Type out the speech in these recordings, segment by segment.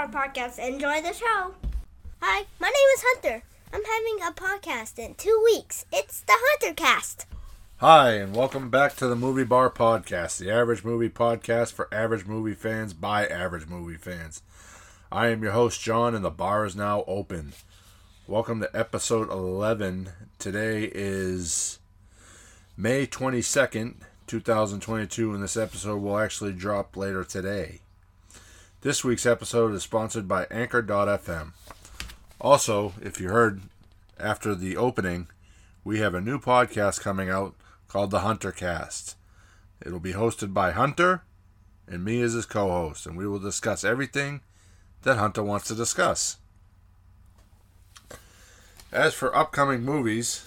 Bar podcast. Enjoy the show. Hi, my name is Hunter. I'm having a podcast in two weeks. It's the Hunter Cast. Hi, and welcome back to the Movie Bar Podcast, the average movie podcast for average movie fans by average movie fans. I am your host, John, and the bar is now open. Welcome to episode 11. Today is May 22nd, 2022, and this episode will actually drop later today. This week's episode is sponsored by Anchor.fm. Also, if you heard after the opening, we have a new podcast coming out called the Hunter Cast. It'll be hosted by Hunter and me as his co host, and we will discuss everything that Hunter wants to discuss. As for upcoming movies,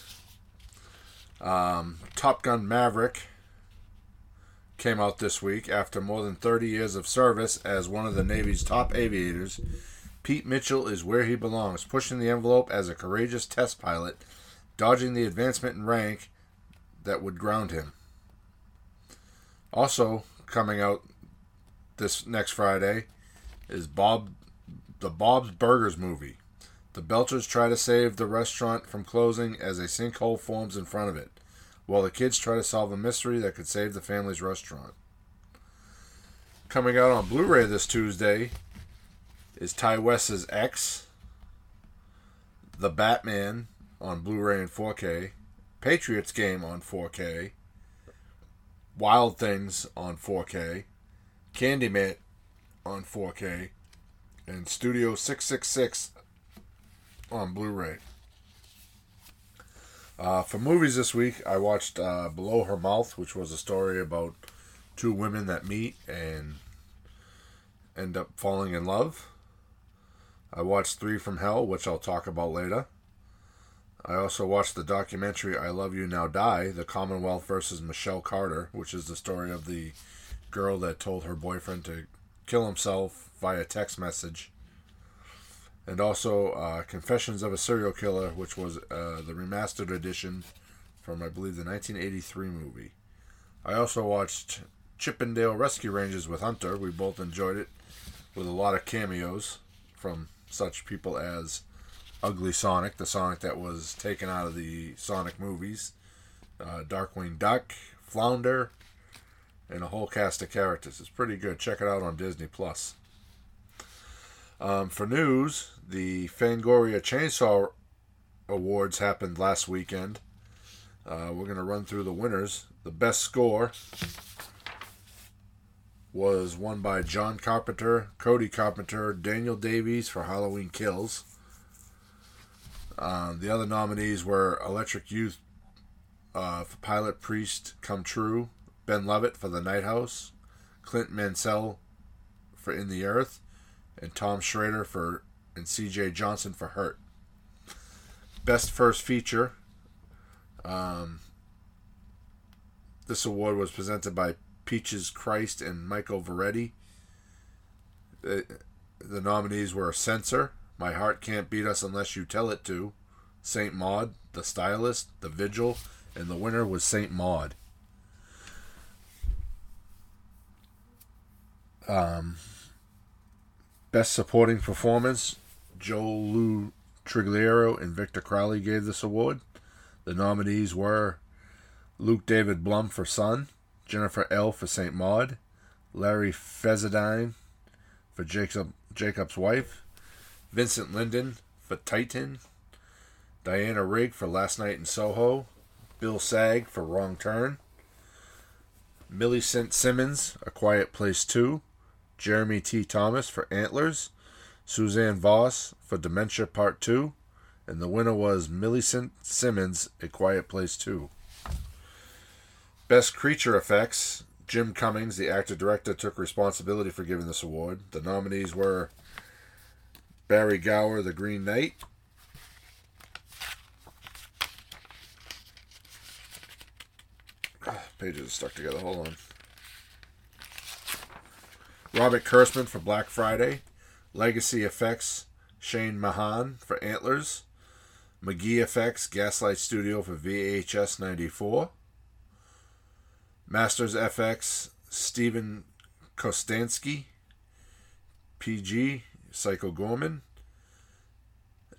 um, Top Gun Maverick came out this week after more than 30 years of service as one of the Navy's top aviators. Pete Mitchell is where he belongs, pushing the envelope as a courageous test pilot, dodging the advancement in rank that would ground him. Also coming out this next Friday is Bob the Bob's Burgers movie. The Belchers try to save the restaurant from closing as a sinkhole forms in front of it, while the kids try to solve a mystery that could save the family's restaurant. Coming out on Blu-ray this Tuesday is Ti West's X, The Batman on Blu-ray and 4K, Patriots game on 4K, Wild Things on 4K, Candyman on 4K, and Studio 666 on Blu-ray. Uh, for movies this week, I watched uh, Below Her Mouth, which was a story about two women that meet and end up falling in love. I watched Three from Hell, which I'll talk about later. I also watched the documentary I Love You Now Die, The Commonwealth versus Michelle Carter, which is the story of the girl that told her boyfriend to kill himself via text message. And also uh, Confessions of a Serial Killer, which was uh, the remastered edition from, I believe, the 1983 movie. I also watched Chippendale Rescue Rangers with Hunter. We both enjoyed it with a lot of cameos from such people as Ugly Sonic, the Sonic that was taken out of the Sonic movies, uh, Darkwing Duck, Flounder, and a whole cast of characters. It's pretty good. Check it out on Disney Plus. Um, for news, the Fangoria Chainsaw Awards happened last weekend. Uh, we're going to run through the winners. The best score was won by John Carpenter, Cody Carpenter, Daniel Davies for Halloween Kills. Um, the other nominees were Electric Youth uh, for Pilotpriest Come True, Ben Lovett for The Night House, Clint Mansell for In the Earth, and Tom Schrader for and C.J. Johnson for Hurt. Best First Feature. Um, this award was presented by Peaches Christ and Michael Varrati. The, nominees were a Censor, My Heart Can't Beat Us Unless You Tell It To, Saint Maud, The Stylist, The Vigil, and the winner was Saint Maud. Um, Best Supporting Performance, Joel Lou Trigliero and Victor Crowley gave this award. The nominees were Luke David Blum for Son, Jennifer L. for St. Maud, Larry Fessenden for Jacob, Jacob's Wife, Vincent Lindon for Titan, Diana Rigg for Last Night in Soho, Bill Sage for Wrong Turn, Millicent Simmons, A Quiet Place 2, Jeremy T. Thomas for Antlers, Suzanne Voss for Dementia Part 2, and the winner was Millicent Simmons, A Quiet Place 2. Best Creature Effects, Jim Cummings, the actor director, took responsibility for giving this award. The nominees were Barrie Gower, The Green Knight, pages are stuck together. Hold on. Robert Kurtzman for Black Friday. Legacy Effects, Shane Mahan for Antlers. McGee Effects, Gaslight Studio for VHS 94. Masters FX, Steven Kostanski. PG Psycho Goreman.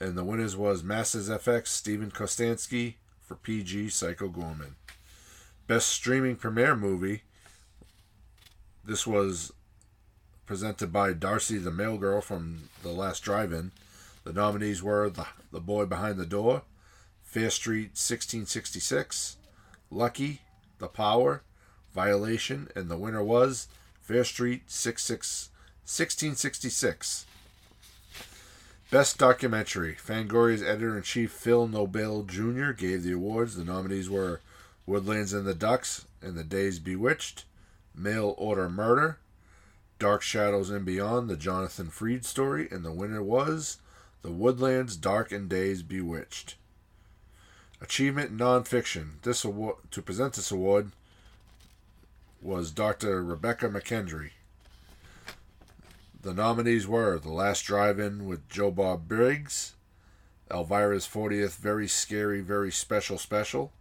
And the winners was Masters FX, Steven Kostanski for PG, Psycho Goreman. Best streaming premiere movie. This was presented by Darcy, the mail girl from The Last Drive-In. The nominees were The, the Boy Behind the Door, Fear Street 1666, Lucky, The Power, Violation, and the winner was Fear Street 66, 1666. Best Documentary. Fangoria's editor in chief Phil Nobile Jr. gave the awards. The nominees were Woodlands and the Ducks and The Days Bewitched, Mail Order Murder, Dark Shadows and Beyond, the Jonathan Frid story, and the winner was The Woodlands Dark and Days Bewitched. Achievement in Nonfiction. This award to present this award was Dr. Rebekah McKendry. The nominees were The Last Drive-In with Joe Bob Briggs, Elvira's 40th Very Scary, Very Special Special,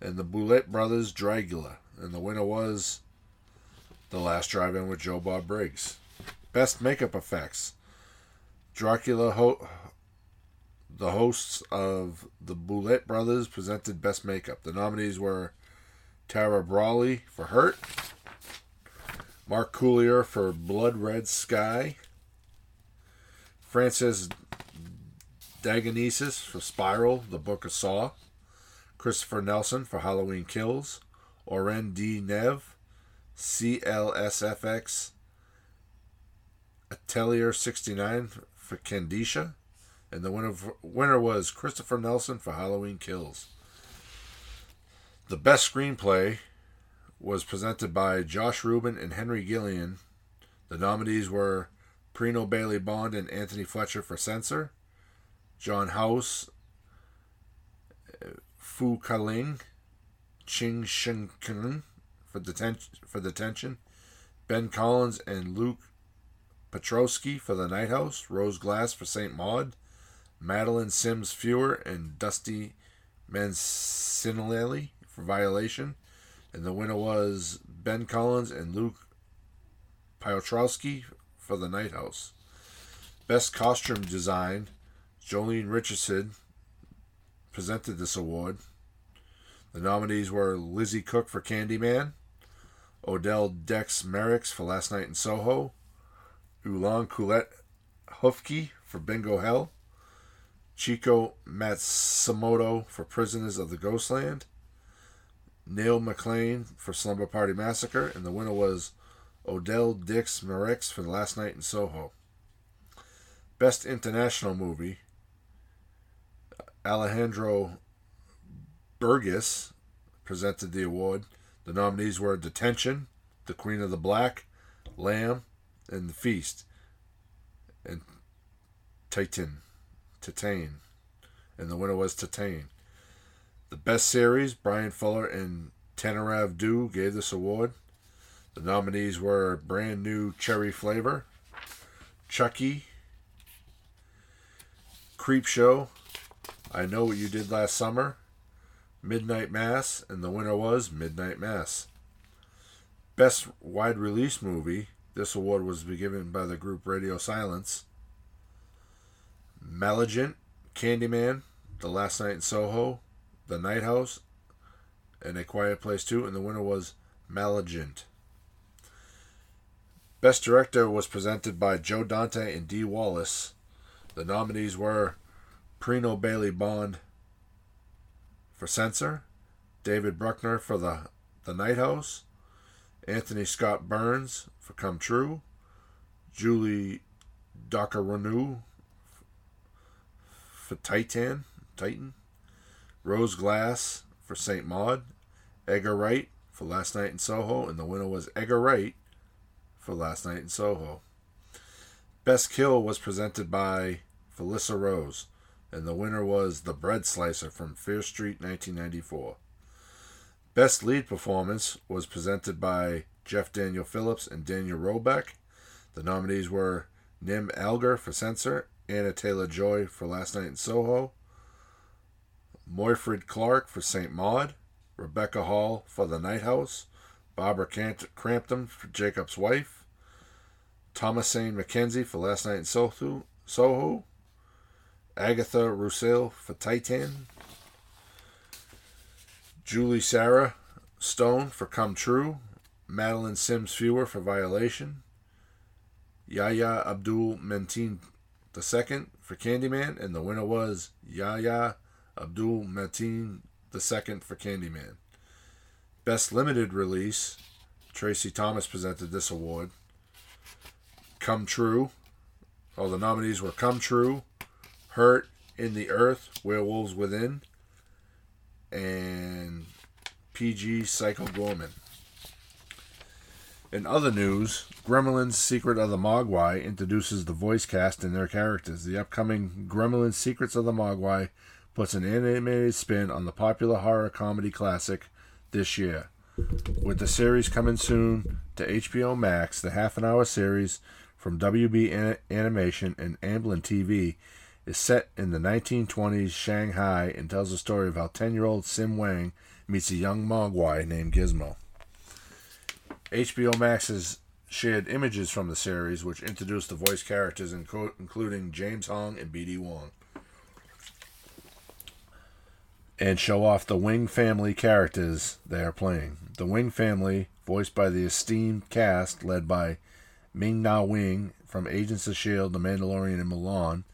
and the Boulet Brothers Dragula. And the winner was The Last Drive-In with Joe Bob Briggs. Best Makeup Effects. Dracula ho- the hosts of the Boulet Brothers presented Best Makeup. The nominees were Tara Brawley for Hurt, Mark Coulier for Blood Red Sky, François Dagenais for Spiral, The Book of Saw, Christopher Nelson for Halloween Kills, Oren D. Nev, CLSFX, Atelier 69 for Kandisha, and the winner, winner was Christopher Nelson for Halloween Kills. The best screenplay was presented by Josh Rubin and Henry Gillian. The nominees were Prano Bailey Bond and Anthony Fletcher for Censor, John House, Fu Kaling, Ching Shin Kun for detention for Ben Collins and Luke Piotrowski for the Night House, Rose Glass for Saint Maud, Madeline Sims Fewer and Dusty Mancinelli for Violation, and the winner was Ben Collins and Luke Piotrowski for the Night House. Best Costume Design, Jolene Richardson presented this award. The nominees were Lizzie Cook for Candyman, Odell Dex Merricks for Last Night in Soho, Ulan Coulette Hufke for Bingo Hell, Chico Matsumoto for Prisoners of the Ghostland, Neil McLean for Slumber Party Massacre, and the winner was Odell Dix Merricks for the Last Night in Soho. Best International Movie, Alejandro Brugués presented the award. The nominees were Detention, The Queen of the Black, Lamb, and The Feast, and Titan, Titan, and the winner was Titan. The best series, Bryan Fuller and Tananarive Due gave this award. The nominees were Brand New Cherry Flavor, Chucky, Creepshow, I Know What You Did Last Summer, Midnight Mass, and the winner was Midnight Mass. Best wide release movie, this award was given by the group Radio Silence. Malignant, Candyman, The Last Night in Soho, The Night House, and A Quiet Place 2, and the winner was Malignant. Best Director was presented by Joe Dante and Dee Wallace. The nominees were Prano Bailey Bond for Censor, David Bruckner for the, the Night House, Anthony Scott Burns for Come True, Julie Ducournau for Titan, Titan, Rose Glass for St. Maud, Edgar Wright for Last Night in Soho, and the winner was Edgar Wright for Last Night in Soho. Best Kill was presented by Felissa Rose, and the winner was The Bread Slicer from Fear Street 1994. Best Lead Performance was presented by Jeff Daniel Phillips and Daniel Roebuck. The nominees were Niamh Algar for Censor, Anya Taylor Joy for Last Night in Soho, Morfydd Clark for St. Maud, Rebecca Hall for The Night House, Barbara Crampton for Jacob's Wife, Thomasin McKenzie for Last Night in Soho, Soho. Agatha Rousselle for Titan. Julie Sarah Stone for Come True. Madeline Sims Fewer for Violation. Yahya Abdul Mateen II for Candyman, and the winner was Yahya Abdul Mateen II for Candyman. Best Limited Release, Tracy Thomas presented this award. Come True. All the nominees were Come True, Hurt in the Earth, Werewolves Within, and PG Psycho Goreman. In other news, Gremlins Secret of the Mogwai introduces the voice cast and their characters. The upcoming Gremlins Secrets of the Mogwai puts an animated spin on the popular horror comedy classic this year. With the series coming soon to HBO Max, the half an hour series from WB Animation and Amblin TV is set in the 1920s Shanghai and tells the story of how 10 year old Sim Wang meets a young Mogwai named Gizmo. HBO Max has shared images from the series, which introduce the voice characters, including James Hong and BD Wong, and show off the Wing family characters they are playing. The Wing family, voiced by the esteemed cast led by Ming-Na Wen from Agents of S.H.I.E.L.D., The Mandalorian, and Mulan,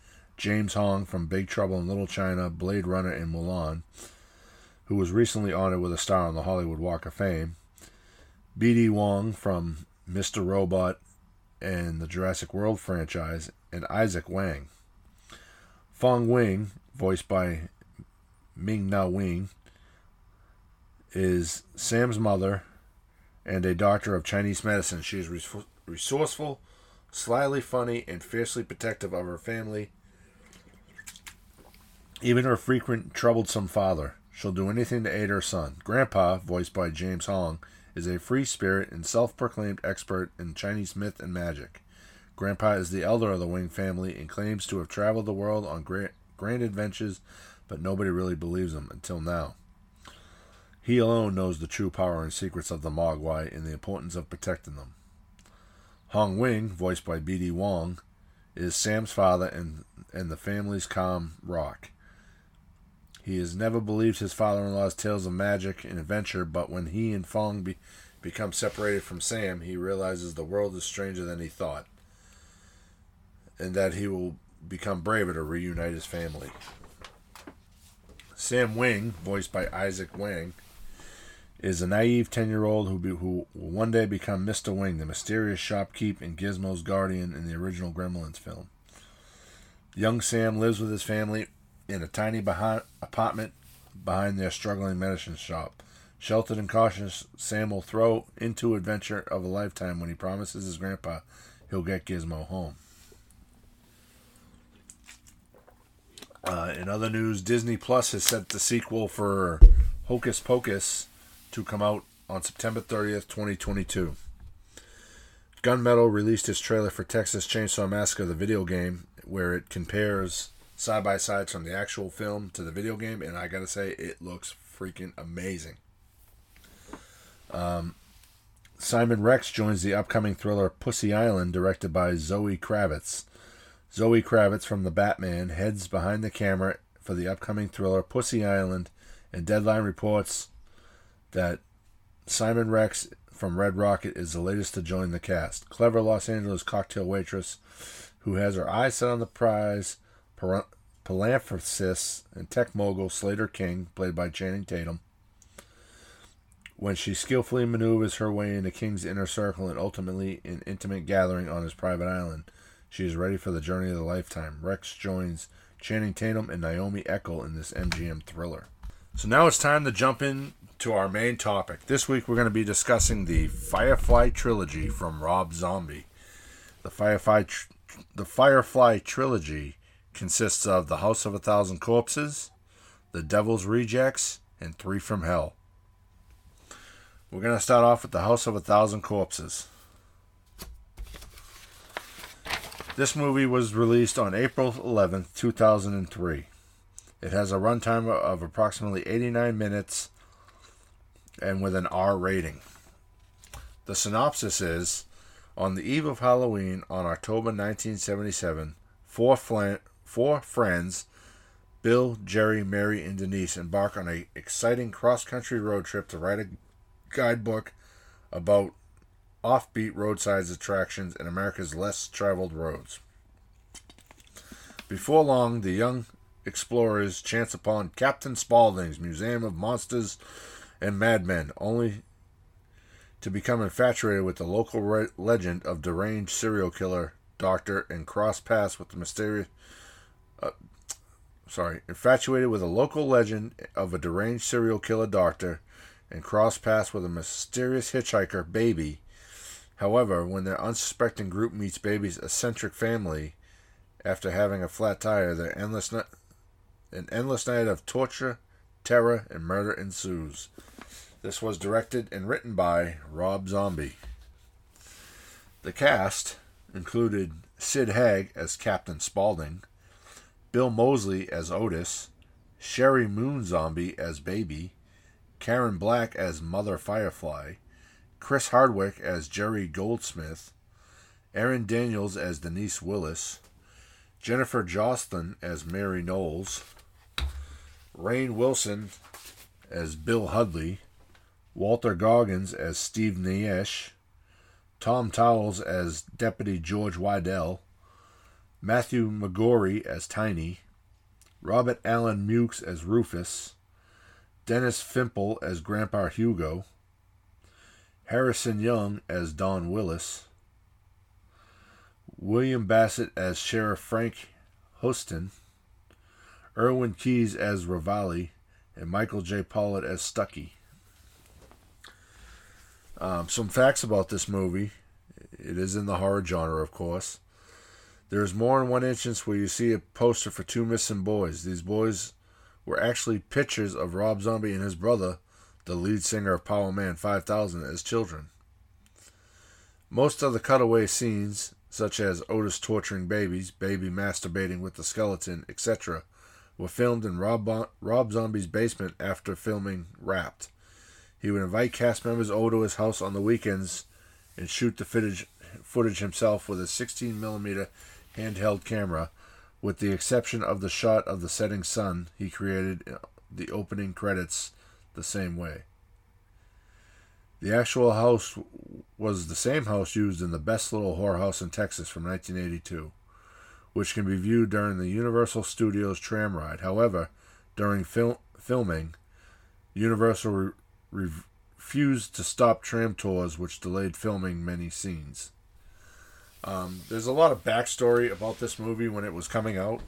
James Hong from Big Trouble in Little China, Blade Runner, and Mulan, who was recently honored with a star on the Hollywood Walk of Fame, B.D. Wong from Mr. Robot and the Jurassic World franchise, and Izaac Wang. Fong Wing, voiced by Ming-Na Wen, is Sam's mother and a doctor of Chinese medicine. She is resourceful, slyly funny, and fiercely protective of her family, even her frequent troublesome father. She'll do anything to aid her son. Grandpa, voiced by James Hong, is a free spirit and self proclaimed expert in Chinese myth and magic. Grandpa is the elder of the Wing family and claims to have traveled the world on great, grand adventures, but nobody really believes him until now. He alone knows the true power and secrets of the Mogwai and the importance of protecting them. Hong Wing, voiced by B.D. Wong, is Sam's father and, and the family's calm rock. He has never believed his father in law's tales of magic and adventure, but when he and Fong be, become separated from Sam, he realizes the world is stranger than he thought, and that he will become braver to reunite his family. Sam Wing, voiced by Izaac Wang, is a naive 10 year old who, who will one day become Mr. Wing, the mysterious shopkeep and Gizmo's guardian in the original Gremlins film. Young Sam lives with his family in a tiny behind, apartment behind their struggling medicine shop. Sheltered and cautious, Sam will throw into adventure of a lifetime when he promises his grandpa he'll get Gizmo home. Uh, in other news, Disney Plus has set the sequel for Hocus Pocus to come out on September 30th, 2022. Gunmetal released its trailer for Texas Chainsaw Massacre, the video game, where it compares side by sides from the actual film to the video game, and I gotta say, it looks freaking amazing. Um, Simon Rex joins the upcoming thriller Pussy Island, directed by Zoe Kravitz. Zoe Kravitz from The Batman heads behind the camera for the upcoming thriller Pussy Island, and Deadline reports that Simon Rex from Red Rocket is the latest to join the cast. Clever Los Angeles cocktail waitress who has her eyes set on the prize philanthropist and tech mogul Slater King, played by Channing Tatum. When she skillfully maneuvers her way into King's inner circle and ultimately an intimate gathering on his private island, she is ready for the journey of the lifetime. Rex joins Channing Tatum and Naomi Ackie in this MGM thriller. So now it's time to jump in to our main topic. This week we're going to be discussing the Firefly trilogy from Rob Zombie. The Firefly, tr- the Firefly trilogy consists of The House of a Thousand Corpses, The Devil's Rejects, and Three from Hell. We're going to start off with The House of a Thousand Corpses. This movie was released on April 11th, 2003. It has a runtime of approximately 89 minutes and with an R rating. The synopsis is On the eve of Halloween, on October 1977, four, flan- four friends, Bill, Jerry, Mary, and Denise, embark on a exciting cross-country road trip to write a guidebook about offbeat roadside attractions in America's less traveled roads. Before long, the young explorers chance upon Captain Spaulding's Museum of Monsters and Madmen, only to become infatuated with the local re- legend of deranged serial killer doctor and cross paths with the mysterious. Uh, sorry, infatuated with a local legend of a deranged serial killer doctor and cross paths with a mysterious hitchhiker, Baby. However, when their unsuspecting group meets Baby's eccentric family after having a flat tire, their endless ni- an endless night of torture, terror, and murder ensues. This was directed and written by Rob Zombie. The cast included Sid Haig as Captain Spaulding, Bill Moseley as Otis, Sheri Moon Zombie as Baby, Karen Black as Mother Firefly, Chris Hardwick as Jerry Goldsmith, Erin Daniels as Denise Willis, Jennifer Jostyn as Mary Knowles, Rainn Wilson as Bill Hudley, Walton Goggins as Steve Naish, Tom Towles as Deputy George Wydell, Matthew McGrory as Tiny, Robert Allen Mukes as Rufus, Dennis Fimple as Grandpa Hugo, Harrison Young as Don Willis, William Bassett as Sheriff Frank Huston, Irwin Keyes as Ravelli, and Michael J. Pollard as Stucky. Um, some facts about this movie. It is in the horror genre, of course. There's more than one instance where you see a poster for two missing boys. These boys were actually pictures of Rob Zombie and his brother, the lead singer of Powerman 5000, as children. Most of the cutaway scenes, such as Otis torturing babies, baby masturbating with the skeleton, etc., were filmed in Rob, bon- Rob Zombie's basement after filming Wrapped. He would invite cast members over to his house on the weekends and shoot the footage, footage himself with a 16 millimeter handheld camera, with the exception of the shot of the setting sun he created the opening credits the same way. The actual house was the same house used in the Best Little Whorehouse in Texas from 1982, which can be viewed during the Universal Studios tram ride. However, during fil- filming, Universal re- refused to stop tram tours, which delayed filming many scenes. Um, there's a lot of backstory about this movie when it was coming out.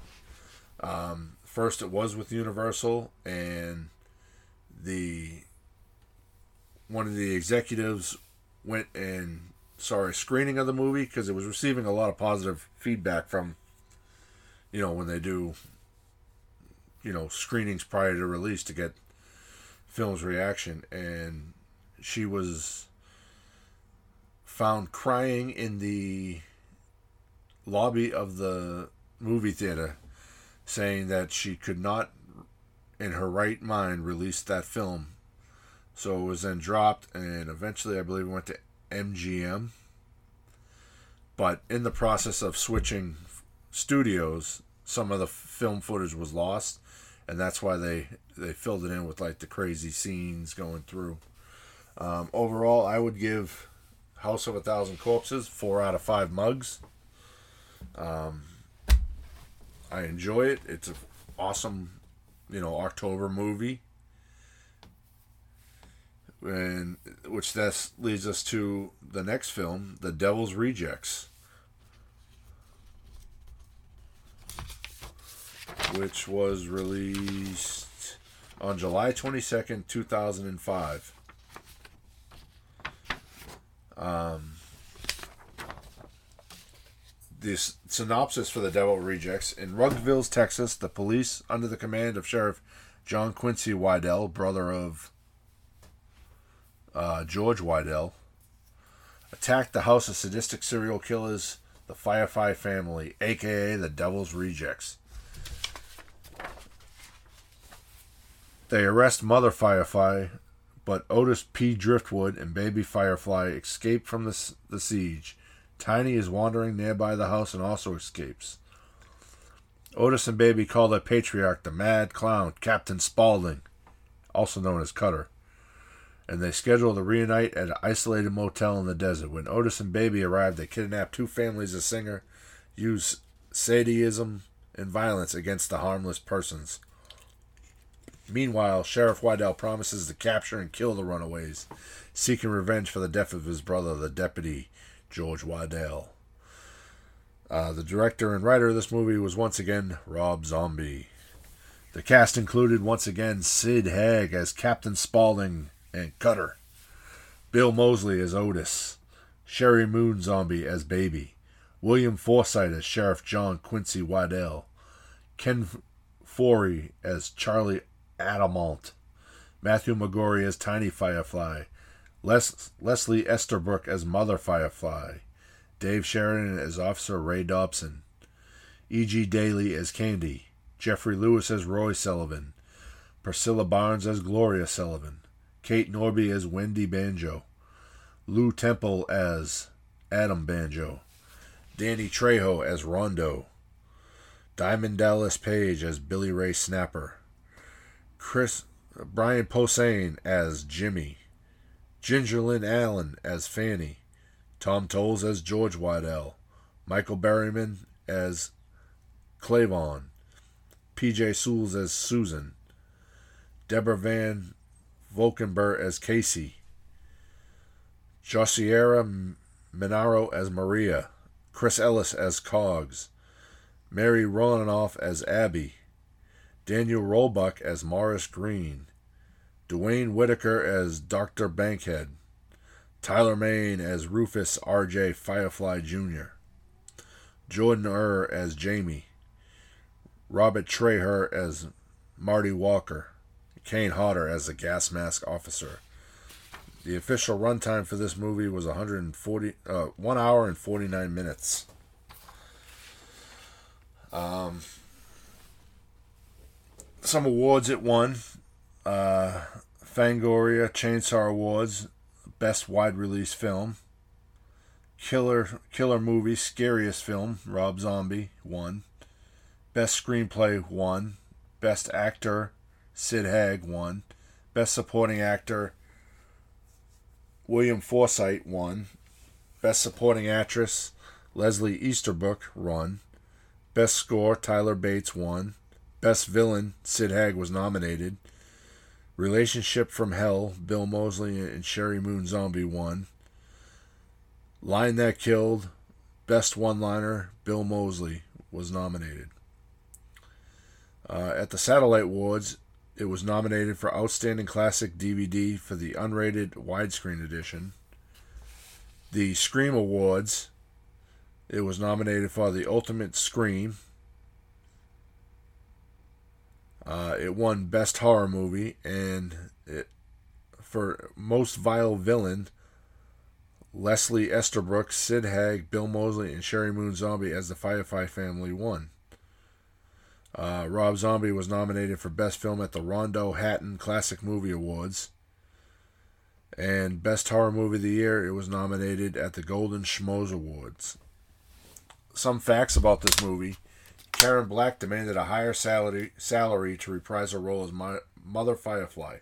Um, first, it was with Universal, and the one of the executives went and saw a screening of the movie because it was receiving a lot of positive feedback from, you know, when they do, you know, screenings prior to release to get film's reaction, and she was found crying in the lobby of the movie theater, saying that she could not, in her right mind, release that film. So it was then dropped, and eventually, I believe, it went to MGM. But in the process of switching studios, some of the film footage was lost, and that's why they they filled it in with like the crazy scenes going through. Um, overall, I would give House of a Thousand Corpses, four out of five mugs. Um, I enjoy it. It's an awesome, you know, October movie. And which this leads us to the next film, The Devil's Rejects, which was released on July 22nd, 2005. Um, this synopsis for the Devil Rejects in Ruggville, Texas, the police, under the command of Sheriff John Quincy Wydell, brother of uh, George Wydell, attacked the house of sadistic serial killers, the Firefly family, aka the Devil's Rejects. They arrest Mother Firefly, but Otis P. Driftwood and Baby Firefly escape from the, the siege, Tiny is wandering nearby the house and also escapes. Otis and Baby call the patriarch the mad clown, Captain Spaulding, also known as Cutter, and they schedule to reunite at an isolated motel in the desert. When Otis and Baby arrive, they kidnap two families of Singer, use sadism and violence against the harmless persons. Meanwhile, Sheriff Wydell promises to capture and kill the runaways, seeking revenge for the death of his brother, the deputy, George Wydell. Uh, the director and writer of this movie was once again Rob Zombie. The cast included once again Sid Haig as Captain Spaulding and Cutter, Bill Moseley as Otis, Sheri Moon Zombie as Baby, William Forsythe as Sheriff John Quincy Wydell, Ken Foree as Charlie Altamont, Matthew McGrory as Tiny Firefly, Les- Leslie Easterbrook as Mother Firefly, Dave Sheridan as Officer Ray Dobson, E.G. Daily as Candy, Jeffrey Lewis as Roy Sullivan, Priscilla Barnes as Gloria Sullivan, Kate Norby as Wendy Banjo, Lew Temple as Adam Banjo, Danny Trejo as Rondo, Diamond Dallas Page as Billy Ray Snapper, Chris Brian Posehn as Jimmy, Ginger Lynn Allen as Fanny, Tom Towles as George Wydell, Michael Berryman as Clevon, PJ Soles as Susan, Deborah Van Valkenburgh as Casey, Josiera Minaro as Maria, Chris Ellis as Cogs, Mary Woronov as Abby, Daniel Roebuck as Morris Green, Duane Whitaker as Dr. Bankhead, Tyler Mane as Rufus R.J. Firefly Jr., Jordan Ur as Jamie, Robert Traher as Marty Walker, Kane Hodder as the gas mask officer. The official runtime for this movie was 140, uh, 1 hour and 49 minutes. Um, some awards it won. Uh, Fangoria Chainsaw Awards, Best Wide Release Film. Killer Killer Movie Scariest Film, Rob Zombie won. Best Screenplay won. Best Actor, Sid Haig won. Best Supporting Actor, William Forsythe won. Best Supporting Actress, Leslie Easterbrook won. Best Score, Tyler Bates won. Best Villain, Sid Haig was nominated. Relationship from Hell, Bill Moseley and Sheri Moon Zombie won. Line That Killed, Best One Liner, Bill Moseley was nominated. Uh, at the Satellite Awards, it was nominated for Outstanding Classic DVD for the unrated widescreen edition. The Scream Awards, it was nominated for the Ultimate Scream. Uh, it won Best Horror Movie and it for Most Vile Villain. Leslie Easterbrook, Sid Haig, Bill Moseley, and Sheri Moon Zombie as the Firefly family won. Uh, Rob Zombie was nominated for Best Film at the Rondo Hatton Classic Movie Awards. And Best Horror Movie of the Year, it was nominated at the Golden Schmoes Awards. Some facts about this movie. Karen Black demanded a higher salary, salary to reprise her role as Mother Firefly.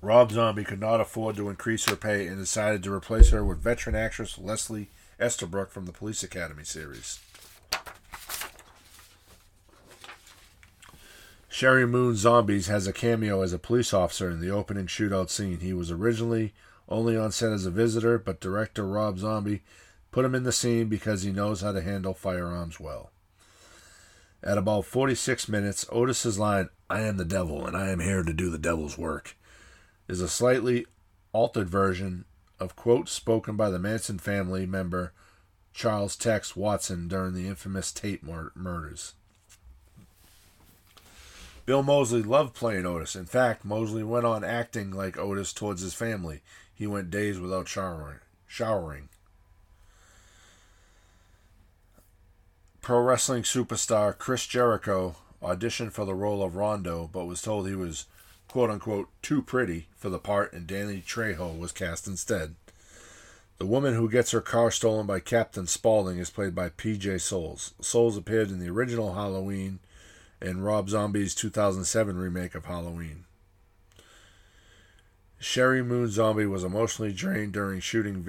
Rob Zombie could not afford to increase her pay and decided to replace her with veteran actress Leslie Easterbrook from the Police Academy series. Sheri Moon Zombies has a cameo as a police officer in the opening shootout scene. He was originally only on set as a visitor, but director Rob Zombie put him in the scene because he knows how to handle firearms well. At about 46 minutes, Otis's line, I am the devil and I am here to do the devil's work, is a slightly altered version of quotes spoken by the Manson family member Charles Tex Watson during the infamous Tate mur- murders. Bill Moseley loved playing Otis. In fact, Moseley went on acting like Otis towards his family. He went days without showering. showering. Pro wrestling superstar Chris Jericho auditioned for the role of Rondo, but was told he was quote unquote too pretty for the part, and Danny Trejo was cast instead. The woman who gets her car stolen by Captain Spaulding is played by PJ Soles. Soles appeared in the original Halloween and Rob Zombie's 2007 remake of Halloween. Sheri Moon Zombie was emotionally drained during shooting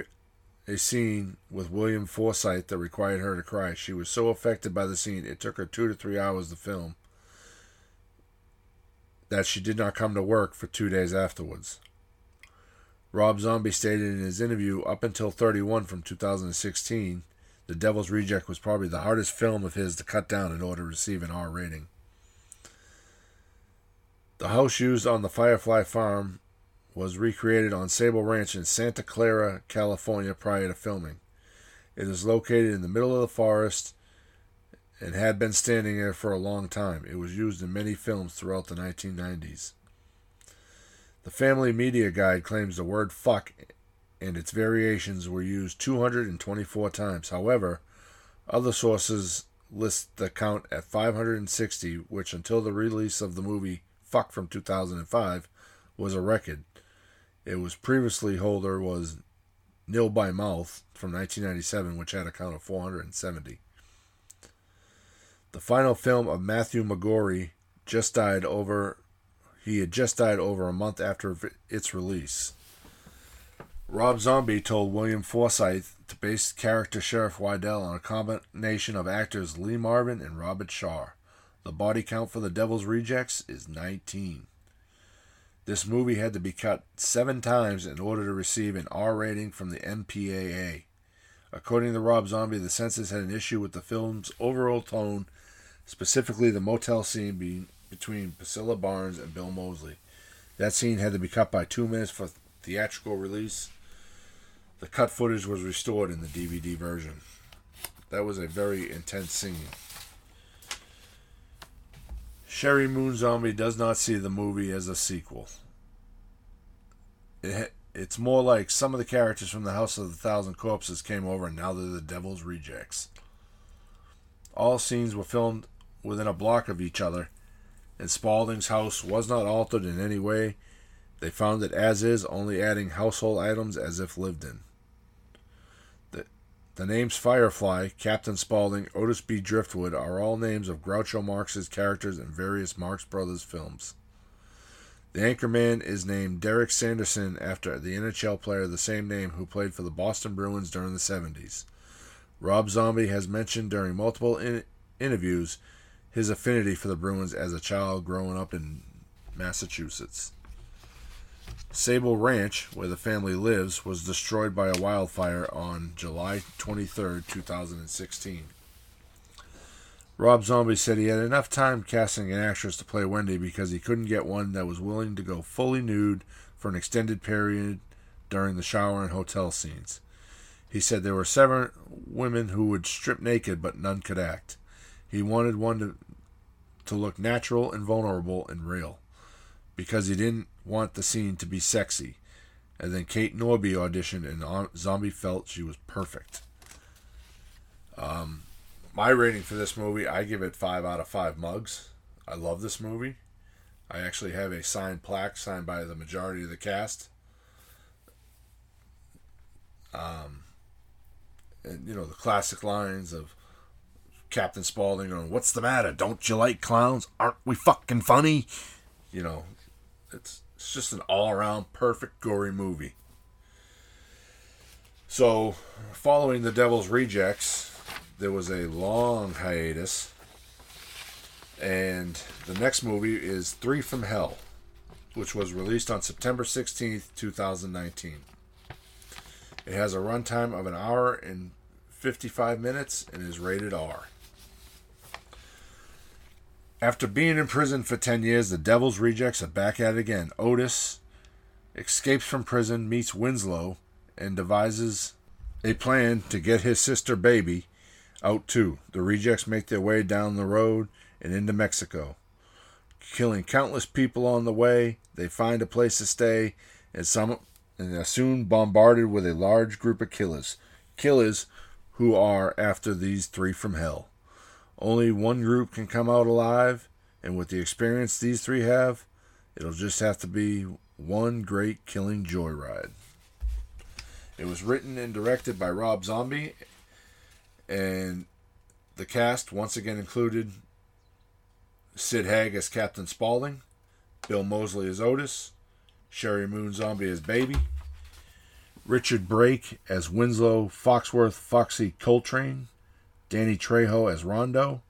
a scene with William Forsythe that required her to cry. She was so affected by the scene, it took her two to three hours to film, that she did not come to work for two days afterwards. Rob Zombie stated in his interview up until 31 from 2016, The Devil's Reject was probably the hardest film of his to cut down in order to receive an R rating. The house used on the Firefly farm was recreated on Sable Ranch in Santa Clara, California prior to filming. It is located in the middle of the forest and had been standing there for a long time. It was used in many films throughout the 1990s. The Family Media Guide claims the word fuck and its variations were used 224 times. However, other sources list the count at 560, which until the release of the movie Fuck from 2005 was a record. It was previously holder was Nil by Mouth from 1997, which had a count of 470. The final film of Matthew McGrory just died over. He had just died over a month after its release. Rob Zombie told William Forsythe to base character Sheriff Wydell on a combination of actors Lee Marvin and Robert Shaw. The body count for The Devil's Rejects is 19. This movie had to be cut seven times in order to receive an R rating from the MPAA. According to Rob Zombie, the censors had an issue with the film's overall tone, specifically the motel scene being between Priscilla Barnes and Bill Moseley. That scene had to be cut by two minutes for theatrical release. The cut footage was restored in the DVD version. That was a very intense scene. Sheri Moon Zombie does not see the movie as a sequel. It, it's more like some of the characters from the House of the Thousand Corpses came over and now they're the Devil's Rejects. All scenes were filmed within a block of each other, and Spaulding's house was not altered in any way. They found it as is, only adding household items as if lived in. The names Firefly, Captain Spaulding, Otis B. Driftwood are all names of Groucho Marx's characters in various Marx Brothers films. The anchorman is named Derek Sanderson after the NHL player of the same name who played for the Boston Bruins during the 70s. Rob Zombie has mentioned during multiple in- interviews his affinity for the Bruins as a child growing up in Massachusetts. Sable Ranch, where the family lives, was destroyed by a wildfire on July 23, 2016. Rob Zombie said he had enough time casting an actress to play Wendy because he couldn't get one that was willing to go fully nude for an extended period during the shower and hotel scenes. He said there were seven women who would strip naked, but none could act. He wanted one to, to look natural and vulnerable and real because he didn't want the scene to be sexy. And then Kate Norby auditioned, and Zombie felt she was perfect. Um, my rating for this movie, I give it five out of five mugs. I love this movie. I actually have a signed plaque signed by the majority of the cast. Um, and you know the classic lines of Captain Spaulding going, "What's the matter? Don't you like clowns? Aren't we fucking funny?" You know, it's it's just an all around perfect gory movie. So, following The Devil's Rejects, there was a long hiatus. And the next movie is Three from Hell, which was released on September 16th, 2019. It has a runtime of an hour and 55 minutes and is rated R. After being in prison for 10 years, the Devil's Rejects are back at it again. Otis escapes from prison, meets Winslow, and devises a plan to get his sister baby out too. The Rejects make their way down the road and into Mexico. Killing countless people on the way, they find a place to stay, and some and are soon bombarded with a large group of killers. Killers who are after these three from hell. Only one group can come out alive, and with the experience these three have, it'll just have to be one great killing joyride. It was written and directed by Rob Zombie, and the cast once again included Sid Haig as Captain Spaulding, Bill Moseley as Otis, Sheri Moon Zombie as Baby, Richard Brake as Winslow Foxworth Foxy Coltrane, Danny Trejo as Rondo,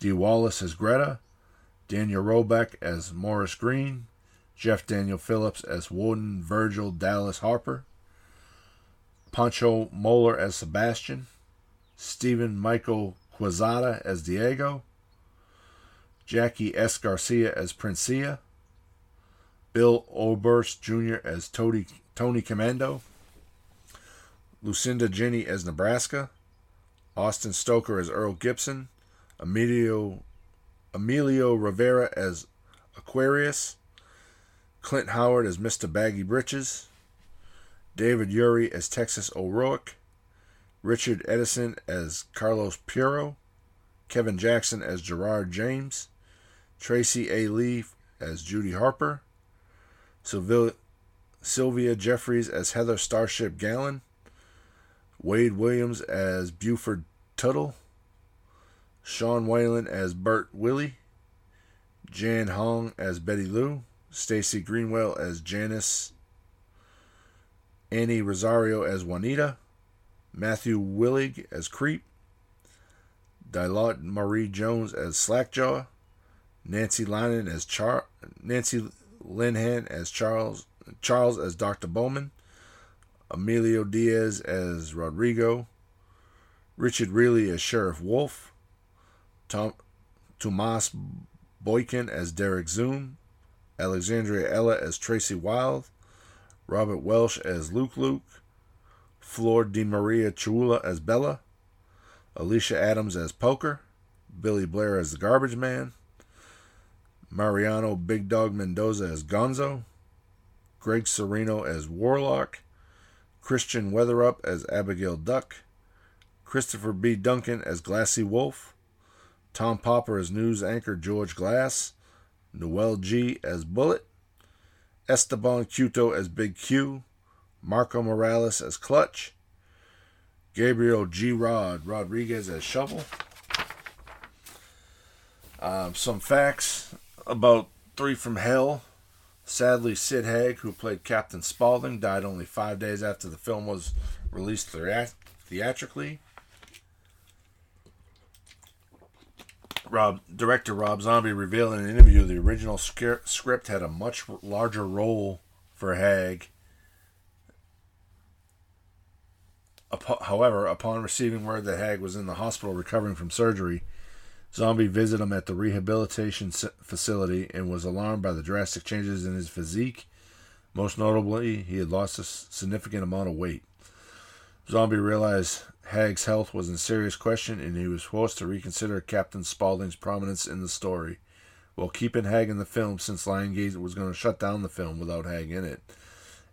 Dee Wallace as Greta, Daniel Roebuck as Morris Green, Jeff Daniel Phillips as Warden Virgil Dallas Harper, Pancho Moler as Sebastian, Stephen Michael Quezada as Diego, Jackie S. Garcia as Princia, Bill Oberst Jr. as Tony, Tony Commando, Lucinda Jenney as Nebraska, Austin Stoker as Earl Gibson, Emilio Emilio Rivera as Aquarius, Clint Howard as Mr. Baggy Britches, David Ury as Texas O'Rourke, Richard Edson as Carlos Puro, Kevin Jackson as Gerard James, Tracy A. Lee as Judy Harper, Sylvia, Sylvia Jeffries as Heather Starship Gallon, Wade Williams as Buford Tuttle, Sean Whalen as Bert Willie, Jan Hong as Betty Lou, Stacy Greenwell as Janice, Annie Rosario as Juanita, Matthew Willig as Creep, Dilot Marie Jones as Slackjaw, Nancy Linen as Char Nancy Linhan as Charles Charles as Dr. Bowman, Emilio Diaz as Rodrigo, Richard Riehle as Sheriff Wolf, Tom, Tomas Boykin as Derek Zoom, Alexandria Ella as Tracy Wild, Robert Welsh as Luke Luke, Flor Di Maria Chula as Bella, Alicia Adams as Poker, Billy Blair as the Garbage Man, Mariano Big Dog Mendoza as Gonzo, Greg Serano as Warlock, Christian Weatherup as Abigail Duck, Christopher B. Duncan as Glassy Wolf, Tom Popper as news anchor George Glass, Noel G. as Bullet, Esteban Cuto as Big Q, Marco Morales as Clutch, Gabriel G. Rod Rodriguez as Shovel. Um, some facts about Three from Hell. Sadly, Sid Haig, who played Captain Spaulding, died only five days after the film was released theatrically. Rob director Rob Zombie revealed in an interview the original script had a much larger role for Haig. However, upon receiving word that Haig was in the hospital recovering from surgery, Zombie visited him at the rehabilitation facility and was alarmed by the drastic changes in his physique. Most notably, he had lost a significant amount of weight. Zombie realized Haig's health was in serious question, and he was forced to reconsider Captain Spaulding's prominence in the story, while keeping Haig in the film since Lionsgate was going to shut down the film without Haig in it.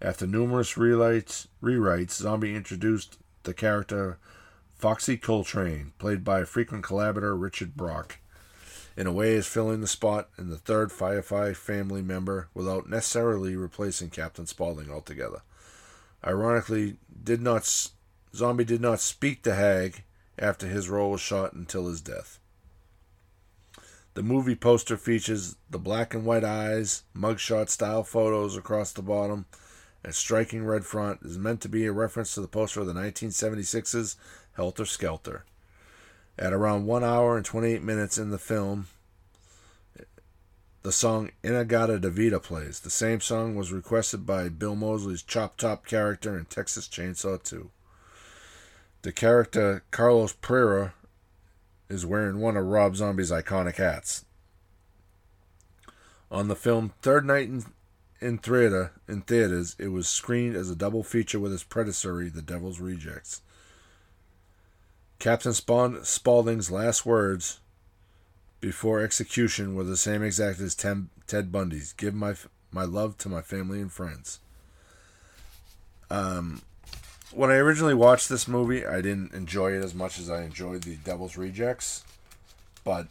After numerous rewrites, rewrites, Zombie introduced the character Foxy Coltrane, played by frequent collaborator Richard Brake. In a way, is filling the spot in the third Firefly family member without necessarily replacing Captain Spaulding altogether. Ironically, did not Zombie did not speak to Haig after his role was shot until his death. The movie poster features the black and white eyes, mugshot style photos across the bottom, and striking red front is meant to be a reference to the poster of the 1976's Helter Skelter. At around 1 hour and 28 minutes in the film, the song In-A-Gadda-Da-Vida plays. The same song was requested by Bill Moseley's Chop Top character in Texas Chainsaw 2. The character Carlos Pereira is wearing one of Rob Zombie's iconic hats. On the film Third Night in, in Theater in theaters, it was screened as a double feature with its predecessor, The Devil's Rejects. Captain Spawn, Spaulding's last words before execution were the same exact as Ted Bundy's. Give my my love to my family and friends. Um, when I originally watched this movie, I didn't enjoy it as much as I enjoyed The Devil's Rejects, but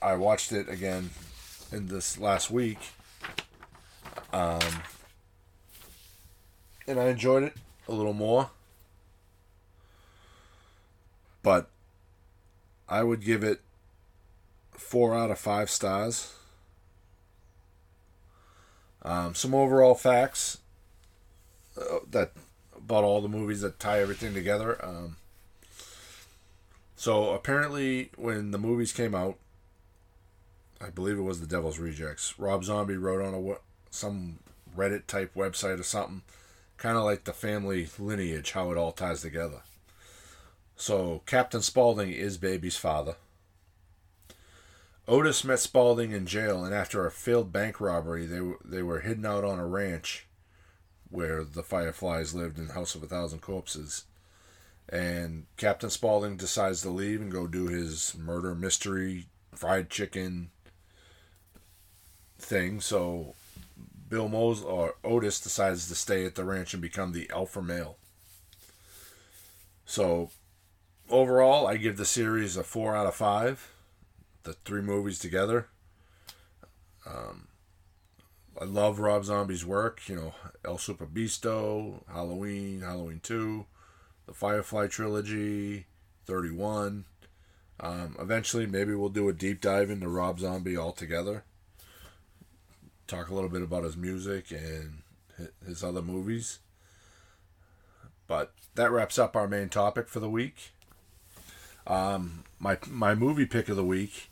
I watched it again in this last week, um, and I enjoyed it a little more. But I would give it four out of five stars. Um, some overall facts uh, that about all the movies that tie everything together. Um, so apparently, when the movies came out, I believe it was The Devil's Rejects. Rob Zombie wrote on a some Reddit type website or something, kind of like the family lineage, how it all ties together. So Captain Spaulding is Baby's father. Otis met Spaulding in jail, and after a failed bank robbery, they were, they were hidden out on a ranch where the Fireflies lived in House of a Thousand Corpses. And Captain Spaulding decides to leave and go do his murder mystery fried chicken thing. So Bill Mose or Otis decides to stay at the ranch and become the alpha male. So overall, I give the series a four out of five the three movies together. Um, I love Rob Zombie's work. You know, El Superbeasto, Halloween, Halloween Two, the Firefly trilogy, Thirty One. Um, eventually, maybe we'll do a deep dive into Rob Zombie altogether. Talk a little bit about his music and his other movies. But that wraps up our main topic for the week. Um, my my movie pick of the week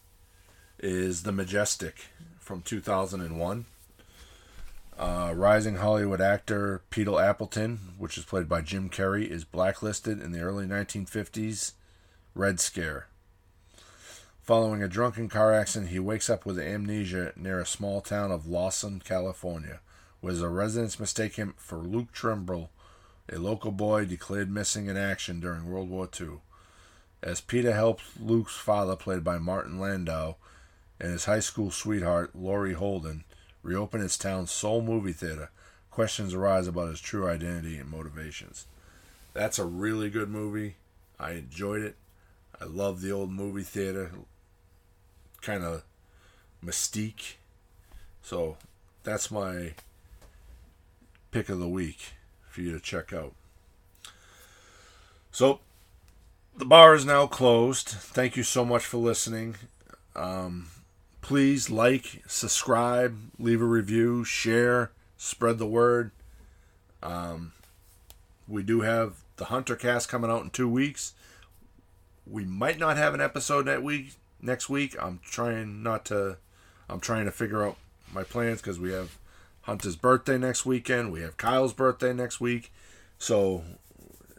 is The Majestic from 2001. Uh, rising Hollywood actor Peter Appleton, which is played by Jim Carrey, is blacklisted in the early 1950s Red Scare. Following a drunken car accident, he wakes up with amnesia near a small town of Lawson, California, where the residents mistake him for Luke Trimble, a local boy declared missing in action during World War II. As Peter helps Luke's father, played by Martin Landau, and his high school sweetheart, Laurie Holden, reopen his town's sole movie theater, questions arise about his true identity and motivations. That's a really good movie. I enjoyed it. I love the old movie theater kind of mystique. So that's my pick of the week for you to check out. So the bar is now closed. Thank you so much for listening. Um, please like, subscribe, leave a review, share, spread the word. Um, we do have the Hunter cast coming out in two weeks. We might not have an episode that week. Next week, I'm trying not to. I'm trying to figure out my plans because we have Hunter's birthday next weekend. We have Kyle's birthday next week, so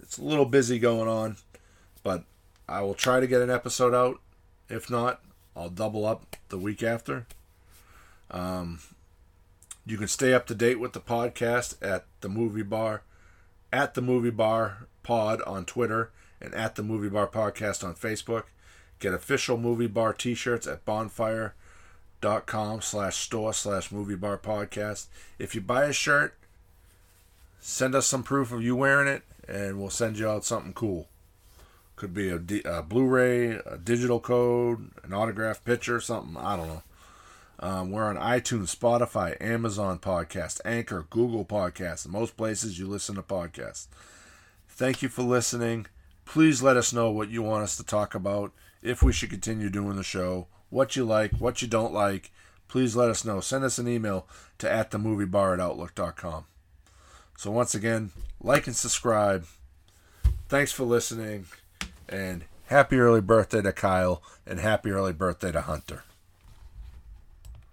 it's a little busy going on. But I will try to get an episode out. If not, I'll double up the week after. Um, you can stay up to date with the podcast at the movie bar, at the movie bar pod on Twitter, and at the movie bar podcast on Facebook. Get official movie bar t-shirts at bonfire.com slash store slash movie bar podcast. If you buy a shirt, send us some proof of you wearing it, and we'll send you out something cool. Could be a, D, a Blu-ray, a digital code, an autographed picture, something. I don't know. Um, we're on iTunes, Spotify, Amazon Podcast, Anchor, Google Podcasts, most places you listen to podcasts. Thank you for listening. Please let us know what you want us to talk about, if we should continue doing the show, what you like, what you don't like. Please let us know. Send us an email to at the movie bar at outlook.com. So once again, like and subscribe. Thanks for listening. And happy early birthday to Kyle and happy early birthday to Hunter.